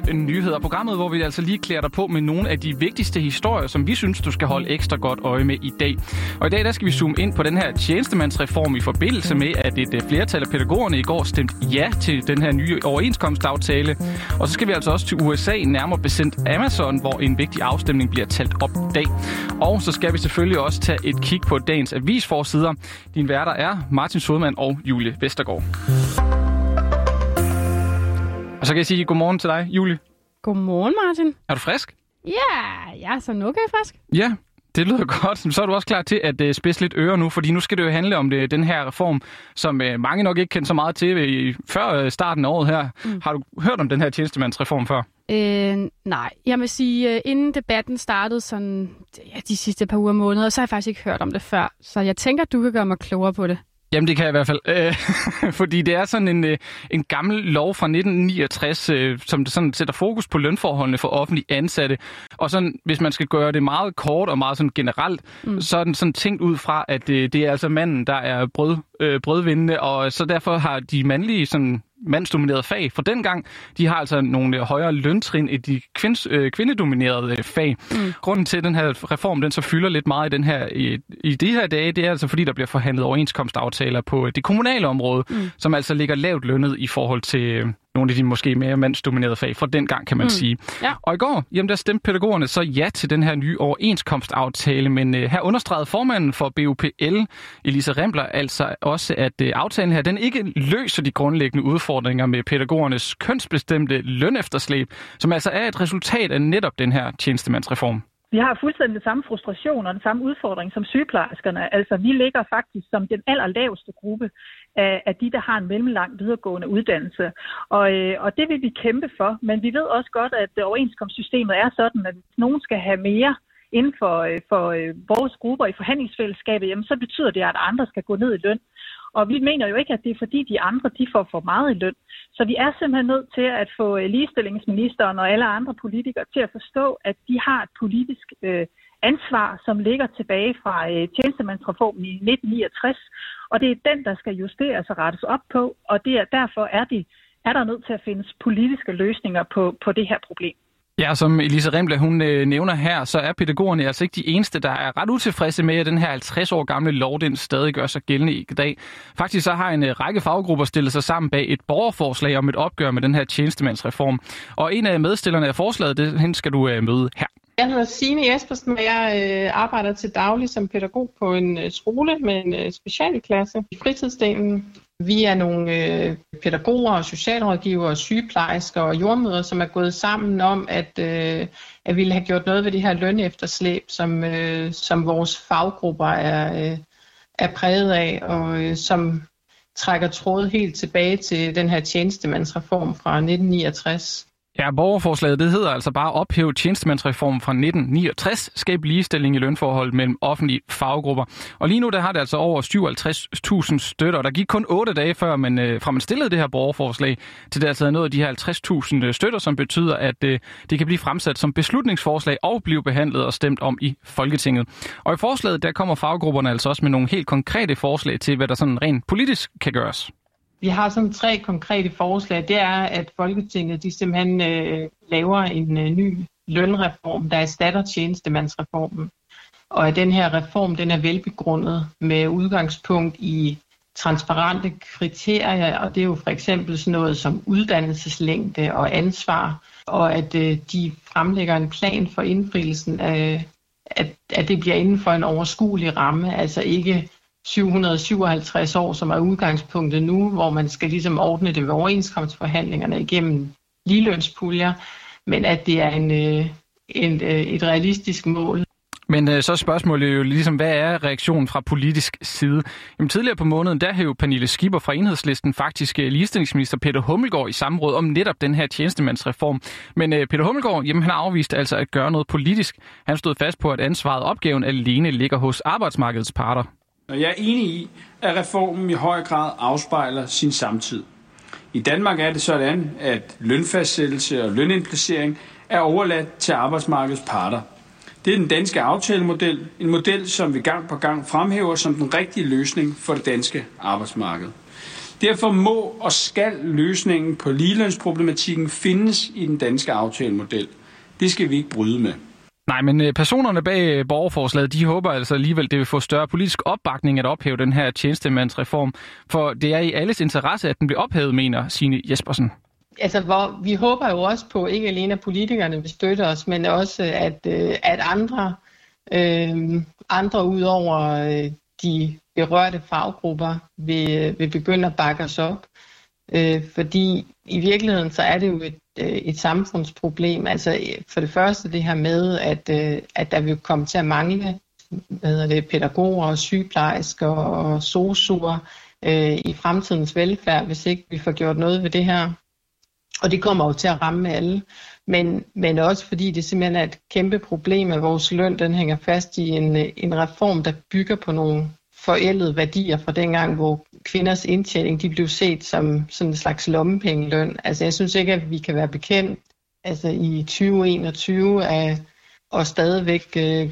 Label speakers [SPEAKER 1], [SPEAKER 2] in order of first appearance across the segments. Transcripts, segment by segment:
[SPEAKER 1] dagens nyheder. Programmet, hvor vi altså lige klæder dig på med nogle af de vigtigste historier, som vi synes, du skal holde ekstra godt øje med i dag. Og i dag der skal vi zoome ind på den her tjenestemandsreform i forbindelse med, at et øh, flertal af pædagogerne i går stemte ja til den her nye overenskomstaftale. Og så skal vi altså også til USA, nærmere besendt Amazon, hvor en vigtig afstemning bliver talt op i dag. Og så skal vi selvfølgelig også tage et kig på dagens avisforsider. Din værter er Martin Sodman og Julie Vestergaard. Og så kan jeg sige godmorgen til dig, Julie.
[SPEAKER 2] Godmorgen, Martin.
[SPEAKER 1] Er du frisk?
[SPEAKER 2] Ja, jeg er sådan okay frisk.
[SPEAKER 1] Ja, det lyder godt. Så er du også klar til at uh, spidse lidt ører nu, fordi nu skal det jo handle om det, den her reform, som uh, mange nok ikke kendte så meget til før uh, starten af året her. Mm. Har du hørt om den her tjenestemandsreform før?
[SPEAKER 2] Øh, nej, jeg vil sige, inden debatten startede sådan, ja, de sidste par uger og måneder, så har jeg faktisk ikke hørt om det før. Så jeg tænker, du kan gøre mig klogere på det.
[SPEAKER 1] Jamen det kan jeg i hvert fald, øh, fordi det er sådan en, øh, en gammel lov fra 1969, øh, som sådan sætter fokus på lønforholdene for offentlige ansatte. Og sådan, hvis man skal gøre det meget kort og meget sådan generelt, mm. så er den sådan tænkt ud fra, at øh, det er altså manden, der er brød, øh, brødvindende, og så derfor har de mandlige sådan mandsdominerede fag fra dengang, de har altså nogle højere løntrin i de kvinds, øh, kvindedominerede fag. Mm. Grunden til, at den her reform den så fylder lidt meget i, den her, i, i de her dage, det er altså fordi, der bliver forhandlet overenskomstaftaler på det kommunale område, mm. som altså ligger lavt lønnet i forhold til nogle af de måske mere mandsdominerede fag fra den gang, kan man mm. sige. Ja. Og i går, jamen der stemte pædagogerne så ja til den her nye overenskomstaftale, men uh, her understregede formanden for BUPL, Elisa Rembler, altså også, at uh, aftalen her, den ikke løser de grundlæggende udfordringer med pædagogernes kønsbestemte lønefterslæb, som altså er et resultat af netop den her tjenestemandsreform.
[SPEAKER 3] Vi har fuldstændig den samme frustration og den samme udfordring som sygeplejerskerne. Altså, vi ligger faktisk som den allerlaveste gruppe af, af de, der har en mellemlang videregående uddannelse. Og, øh, og det vil vi kæmpe for, men vi ved også godt, at overenskomstsystemet er sådan, at hvis nogen skal have mere inden for, øh, for øh, vores grupper i forhandlingsfællesskabet, jamen, så betyder det, at andre skal gå ned i løn. Og vi mener jo ikke, at det er fordi de andre de får for meget i løn. Så vi er simpelthen nødt til at få øh, ligestillingsministeren og alle andre politikere til at forstå, at de har et politisk øh, ansvar, som ligger tilbage fra øh, tjenestemandsreformen i 1969. Og det er den, der skal justeres og rettes op på, og det er, derfor er, de, er der nødt til at findes politiske løsninger på, på det her problem.
[SPEAKER 1] Ja, som Elisa Remble, hun øh, nævner her, så er pædagogerne altså ikke de eneste, der er ret utilfredse med, at den her 50 år gamle lov, den stadig gør sig gældende i dag. Faktisk så har en øh, række faggrupper stillet sig sammen bag et borgerforslag om et opgør med den her tjenestemandsreform. Og en af medstillerne af forslaget, det, hende skal du øh, møde her.
[SPEAKER 4] Jeg hedder Signe Jespersen, og jeg øh, arbejder til daglig som pædagog på en øh, skole med en øh, specialklasse i fritidsdelen. Vi er nogle øh, pædagoger og socialrådgivere og sygeplejersker og jordmøder, som er gået sammen om, at, øh, at vi have gjort noget ved det her lønefterslæb, som, øh, som vores faggrupper er, øh, er præget af, og øh, som trækker tråd helt tilbage til den her tjenestemandsreform fra 1969.
[SPEAKER 1] Ja, borgerforslaget det hedder altså bare ophæve tjenestemandsreformen fra 1969, skab ligestilling i lønforhold mellem offentlige faggrupper. Og lige nu der har det altså over 57.000 støtter, der gik kun 8 dage før, man, øh, fra man stillede det her borgerforslag, til det altså er nået de her 50.000 øh, støtter, som betyder, at øh, det kan blive fremsat som beslutningsforslag og blive behandlet og stemt om i Folketinget. Og i forslaget der kommer faggrupperne altså også med nogle helt konkrete forslag til, hvad der sådan rent politisk kan gøres.
[SPEAKER 4] Vi har sådan tre konkrete forslag. Det er, at Folketinget de simpelthen øh, laver en øh, ny lønreform, der erstatter tjenestemandsreformen. Og at den her reform den er velbegrundet med udgangspunkt i transparente kriterier, og det er jo for eksempel sådan noget som uddannelseslængde og ansvar, og at øh, de fremlægger en plan for indfrielsen af, at, at det bliver inden for en overskuelig ramme, altså ikke 757 år, som er udgangspunktet nu, hvor man skal ligesom ordne det ved overenskomstforhandlingerne igennem ligelønspuljer, men at det er en, øh, en, øh, et realistisk mål.
[SPEAKER 1] Men øh, så er spørgsmålet jo ligesom, hvad er reaktionen fra politisk side? Jamen, tidligere på måneden, der hævde Pernille Skipper fra Enhedslisten faktisk øh, ligestillingsminister Peter Hummelgaard i samråd om netop den her tjenestemandsreform. Men øh, Peter Hummelgaard, jamen, han afviste altså at gøre noget politisk. Han stod fast på, at ansvaret opgaven alene ligger hos arbejdsmarkedets parter.
[SPEAKER 5] Og jeg er enig i, at reformen i høj grad afspejler sin samtid. I Danmark er det sådan, at lønfastsættelse og lønindplacering er overladt til arbejdsmarkedets parter. Det er den danske aftalemodel, en model, som vi gang på gang fremhæver som den rigtige løsning for det danske arbejdsmarked. Derfor må og skal løsningen på ligelønsproblematikken findes i den danske aftalemodel. Det skal vi ikke bryde med.
[SPEAKER 1] Nej, men øh, personerne bag øh, borgerforslaget, de håber altså alligevel, det vil få større politisk opbakning at ophæve den her tjenestemandsreform. For det er i alles interesse, at den bliver ophævet, mener Signe Jespersen.
[SPEAKER 4] Altså, hvor, vi håber jo også på, ikke alene at politikerne vil støtte os, men også at, øh, at andre, øh, andre ud over de berørte faggrupper vil, vil begynde at bakke os op. Øh, fordi i virkeligheden så er det jo et, øh, et samfundsproblem. Altså øh, for det første det her med, at, øh, at der vil komme til at mangle hvad hedder det, pædagoger og sygeplejersker og sosuer øh, i fremtidens velfærd, hvis ikke vi får gjort noget ved det her. Og det kommer jo til at ramme alle. Men, men også fordi det simpelthen er et kæmpe problem, at vores løn den hænger fast i en, øh, en reform, der bygger på nogle forældede værdier fra dengang, hvor kvinders indtjening de blev set som sådan en slags lommepengeløn. Altså jeg synes ikke, at vi kan være bekendt altså i 2021 af, og stadigvæk øh,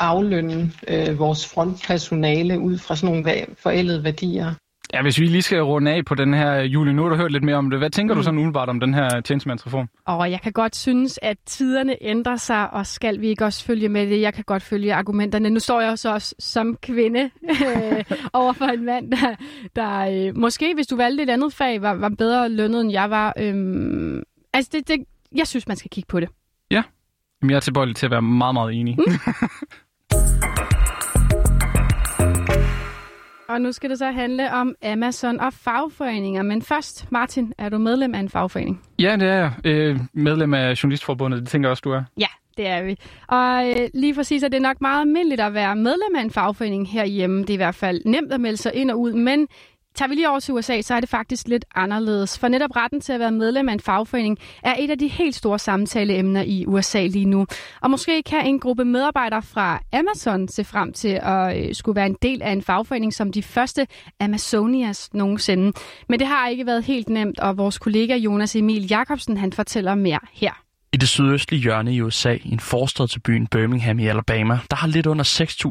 [SPEAKER 4] aflønne øh, vores frontpersonale ud fra sådan nogle forældede værdier.
[SPEAKER 1] Ja, hvis vi lige skal runde af på den her, Julie, nu har du hørt lidt mere om det. Hvad tænker mm. du sådan umiddelbart om den her tjenestemandsreform?
[SPEAKER 2] Og jeg kan godt synes, at tiderne ændrer sig, og skal vi ikke også følge med det? Jeg kan godt følge argumenterne. Nu står jeg også, også som kvinde øh, over for en mand, der, der øh, måske, hvis du valgte et andet fag, var, var bedre lønnet, end jeg var. Øh, altså, det, det, jeg synes, man skal kigge på det.
[SPEAKER 1] Ja, jeg er tilbøjelig til at være meget, meget enig. Mm.
[SPEAKER 2] Og nu skal det så handle om Amazon og fagforeninger. Men først, Martin, er du medlem af en fagforening?
[SPEAKER 1] Ja, det er jeg. Øh, medlem af Journalistforbundet, det tænker jeg også, du er.
[SPEAKER 2] Ja, det er vi. Og øh, lige præcis er det nok meget almindeligt at være medlem af en fagforening herhjemme. Det er i hvert fald nemt at melde sig ind og ud, men Tager vi lige over til USA, så er det faktisk lidt anderledes. For netop retten til at være medlem af en fagforening er et af de helt store samtaleemner i USA lige nu. Og måske kan en gruppe medarbejdere fra Amazon se frem til at øh, skulle være en del af en fagforening som de første Amazonias nogensinde. Men det har ikke været helt nemt, og vores kollega Jonas Emil Jakobsen han fortæller mere her.
[SPEAKER 6] I det sydøstlige hjørne i USA, i en forstad til byen Birmingham i Alabama, der har lidt under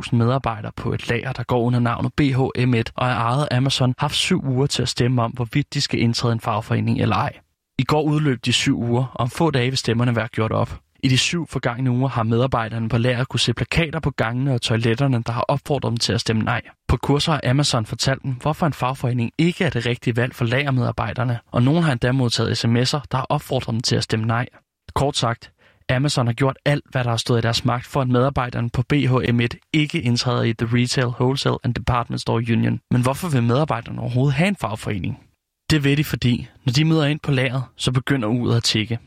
[SPEAKER 6] 6.000 medarbejdere på et lager, der går under navnet BHM1 og er ejet Amazon, haft syv uger til at stemme om, hvorvidt de skal indtræde en fagforening eller ej. I går udløb de syv uger, og om få dage vil stemmerne være gjort op. I de syv forgangne uger har medarbejderne på lageret kunne se plakater på gangene og toiletterne, der har opfordret dem til at stemme nej. På kurser har Amazon fortalt dem, hvorfor en fagforening ikke er det rigtige valg for lagermedarbejderne, og nogen har endda modtaget sms'er, der har opfordret dem til at stemme nej. Kort sagt, Amazon har gjort alt, hvad der har stået i deres magt for, at medarbejderne på BHM1 ikke indtræder i The Retail, Wholesale and Department Store Union. Men hvorfor vil medarbejderne overhovedet have en fagforening? Det ved de, fordi når de møder ind på lageret, så begynder uret at tikke.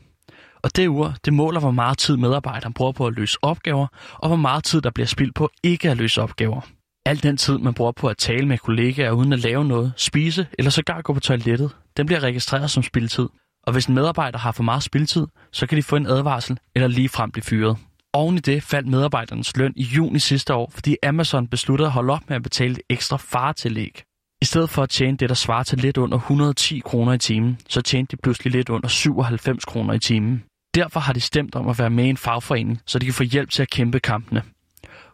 [SPEAKER 6] Og det ur, det måler, hvor meget tid medarbejderen bruger på at løse opgaver, og hvor meget tid, der bliver spildt på ikke at løse opgaver. Al den tid, man bruger på at tale med kollegaer uden at lave noget, spise eller sågar gå på toilettet, den bliver registreret som spildtid. Og hvis en medarbejder har for meget spiltid, så kan de få en advarsel eller lige frem blive fyret. Oven i det faldt medarbejdernes løn i juni sidste år, fordi Amazon besluttede at holde op med at betale et ekstra faretillæg. I stedet for at tjene det, der svarer til lidt under 110 kroner i timen, så tjente de pludselig lidt under 97 kroner i timen. Derfor har de stemt om at være med i en fagforening, så de kan få hjælp til at kæmpe kampene.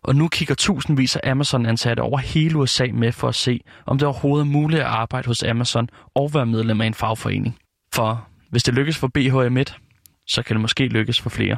[SPEAKER 6] Og nu kigger tusindvis af Amazon-ansatte over hele USA med for at se, om det overhovedet er muligt at arbejde hos Amazon og være medlem af en fagforening. For hvis det lykkes for BHM1, så kan det måske lykkes for flere.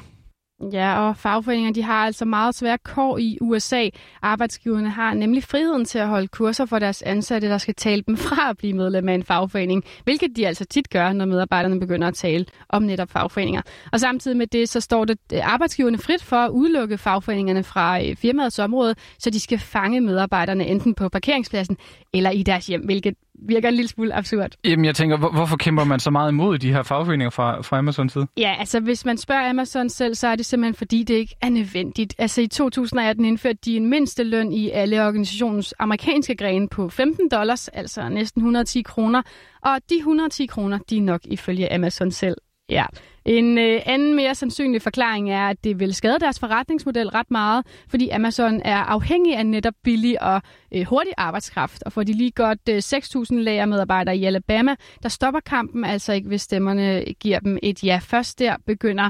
[SPEAKER 2] Ja, og fagforeninger de har altså meget svære kår i USA. Arbejdsgiverne har nemlig friheden til at holde kurser for deres ansatte, der skal tale dem fra at blive medlem af en fagforening, hvilket de altså tit gør, når medarbejderne begynder at tale om netop fagforeninger. Og samtidig med det, så står det øh, arbejdsgiverne frit for at udelukke fagforeningerne fra øh, firmaets område, så de skal fange medarbejderne enten på parkeringspladsen eller i deres hjem, hvilket virker en lille smule absurd.
[SPEAKER 1] Jamen, jeg tænker, hvor, hvorfor kæmper man så meget imod de her fagforeninger fra, fra Amazons side?
[SPEAKER 2] Ja, altså hvis man spørger Amazon selv, så er det simpelthen fordi, det ikke er nødvendigt. Altså i 2018 indførte de en mindste løn i alle organisationens amerikanske grene på 15 dollars, altså næsten 110 kroner. Og de 110 kroner, de er nok ifølge Amazon selv Ja. En øh, anden mere sandsynlig forklaring er, at det vil skade deres forretningsmodel ret meget, fordi Amazon er afhængig af netop billig og øh, hurtig arbejdskraft. Og for de lige godt øh, 6.000 lagermedarbejdere i Alabama, der stopper kampen altså ikke, hvis stemmerne giver dem et ja. Først der begynder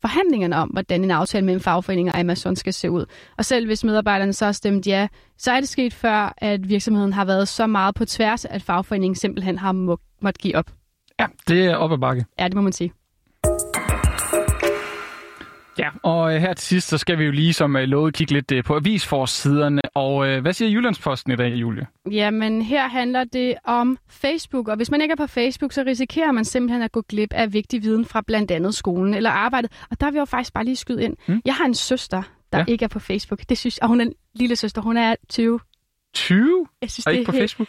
[SPEAKER 2] forhandlingerne om, hvordan en aftale mellem fagforeninger og Amazon skal se ud. Og selv hvis medarbejderne så har stemt ja, så er det sket før, at virksomheden har været så meget på tværs, at fagforeningen simpelthen har må, måttet give op.
[SPEAKER 1] Ja, det er op ad bakke.
[SPEAKER 2] Ja, det må man sige.
[SPEAKER 1] Ja, og øh, her til sidst, så skal vi jo lige som øh, lovet kigge lidt øh, på avisforsiderne. Og hvad siger Jyllandsposten i dag, Julie?
[SPEAKER 2] Jamen, her handler det om Facebook, og hvis man ikke er på Facebook, så risikerer man simpelthen at gå glip af vigtig viden fra blandt andet skolen eller arbejdet. Og der vil jeg jo faktisk bare lige skyde ind. Mm. Jeg har en søster, der ja. ikke er på Facebook. Det synes, og hun er en lille søster, hun er 20.
[SPEAKER 1] 20? Jeg synes, og det ikke på helt... Facebook?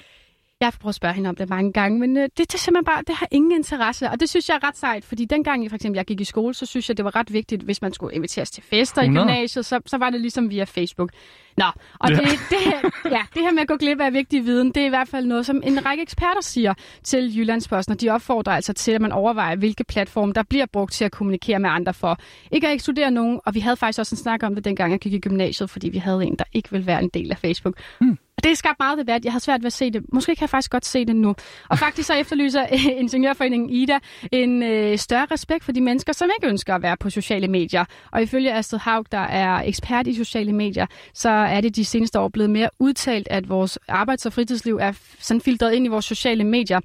[SPEAKER 2] Jeg har prøvet at spørge hende om det mange gange, men øh, det, det, simpelthen bare, det har ingen interesse. Og det synes jeg er ret sejt, fordi dengang for eksempel, jeg gik i skole, så synes jeg, det var ret vigtigt, hvis man skulle inviteres til fester 100. i gymnasiet, så, så var det ligesom via Facebook. Nå, og ja. det, det, her, ja, det her med at gå glip af vigtig viden, det er i hvert fald noget, som en række eksperter siger til Jyllandsposten, og de opfordrer altså til, at man overvejer, hvilke platforme, der bliver brugt til at kommunikere med andre for. Ikke at ekskludere nogen, og vi havde faktisk også en snak om det, dengang jeg gik i gymnasiet, fordi vi havde en, der ikke ville være en del af Facebook. Hmm. Og det er skabt meget debat. Jeg har svært ved at se det. Måske kan jeg faktisk godt se det nu. Og faktisk så efterlyser Ingeniørforeningen Ida en øh, større respekt for de mennesker, som ikke ønsker at være på sociale medier. Og ifølge Astrid Haug, der er ekspert i sociale medier, så er det de seneste år blevet mere udtalt, at vores arbejds- og fritidsliv er sådan filtreret ind i vores sociale medier.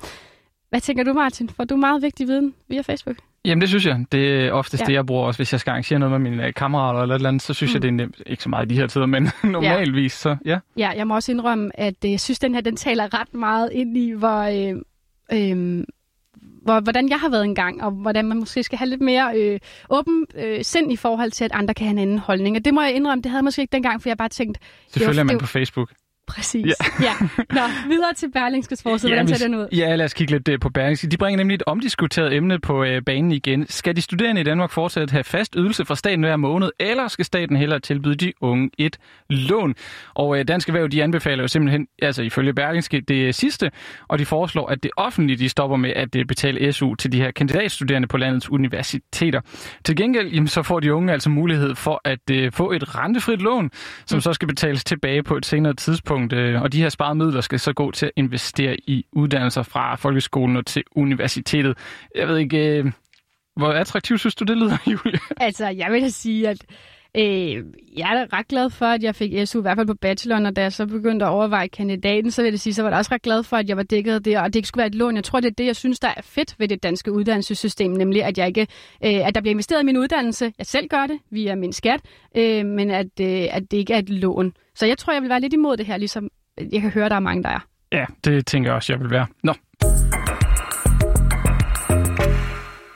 [SPEAKER 2] Hvad tænker du, Martin? For du meget vigtig viden via Facebook?
[SPEAKER 1] Jamen det synes jeg. Det er oftest ja. det, jeg bruger også, hvis jeg skal arrangere noget med mine uh, kammerater eller et eller andet, så synes mm. jeg, det er nemt. Ikke så meget i de her tider, men normalvis, så ja.
[SPEAKER 2] Ja, jeg må også indrømme, at uh, jeg synes, den her, den taler ret meget ind i, hvor, øh, øh, hvor, hvordan jeg har været engang, og hvordan man måske skal have lidt mere øh, åben øh, sind i forhold til, at andre kan have en anden holdning. Og det må jeg indrømme, det havde jeg måske ikke dengang, for jeg bare tænkt...
[SPEAKER 1] Selvfølgelig er man på Facebook.
[SPEAKER 2] Præcis. Ja. ja. Nå, videre til Berlingskes forside. Hvordan ser den ud?
[SPEAKER 1] Ja, lad os kigge lidt uh, på Berlingske. De bringer nemlig et omdiskuteret emne på uh, banen igen. Skal de studerende i Danmark fortsat have fast ydelse fra staten hver måned, eller skal staten hellere tilbyde de unge et lån? Og uh, Dansk Erhverv, de anbefaler jo simpelthen, altså ifølge Berlingske, det sidste, og de foreslår, at det offentlige, de stopper med at uh, betale SU til de her kandidatstuderende på landets universiteter. Til gengæld, jamen, så får de unge altså mulighed for at uh, få et rentefrit lån, som mm. så skal betales tilbage på et senere tidspunkt tidspunkt, øh, og de her sparede midler skal så gå til at investere i uddannelser fra folkeskolen og til universitetet. Jeg ved ikke, øh, hvor attraktivt synes du, det lyder, Julie?
[SPEAKER 2] Altså, jeg vil da sige, at øh, jeg er ret glad for, at jeg fik SU, i hvert fald på bacheloren, og da jeg så begyndte at overveje kandidaten, så vil jeg sige, så var jeg også ret glad for, at jeg var dækket der, og det ikke skulle være et lån. Jeg tror, det er det, jeg synes, der er fedt ved det danske uddannelsessystem, nemlig at, jeg ikke, øh, at der bliver investeret i min uddannelse. Jeg selv gør det via min skat, øh, men at, øh, at det ikke er et lån. Så jeg tror, jeg vil være lidt imod det her, ligesom øh, jeg kan høre, der er mange, der er.
[SPEAKER 1] Ja, det tænker jeg også, jeg vil være. Nå.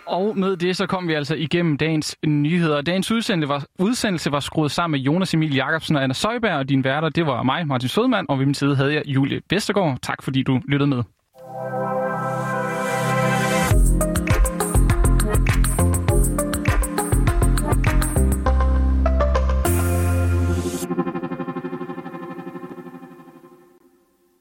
[SPEAKER 1] Og med det, så kom vi altså igennem dagens nyheder. Dagens udsendelse var, udsendelse var skruet sammen med Jonas Emil Jacobsen og Anna Søjberg, og din værter, det var mig, Martin Sødman, og ved min side havde jeg Julie Vestergaard. Tak fordi du lyttede med.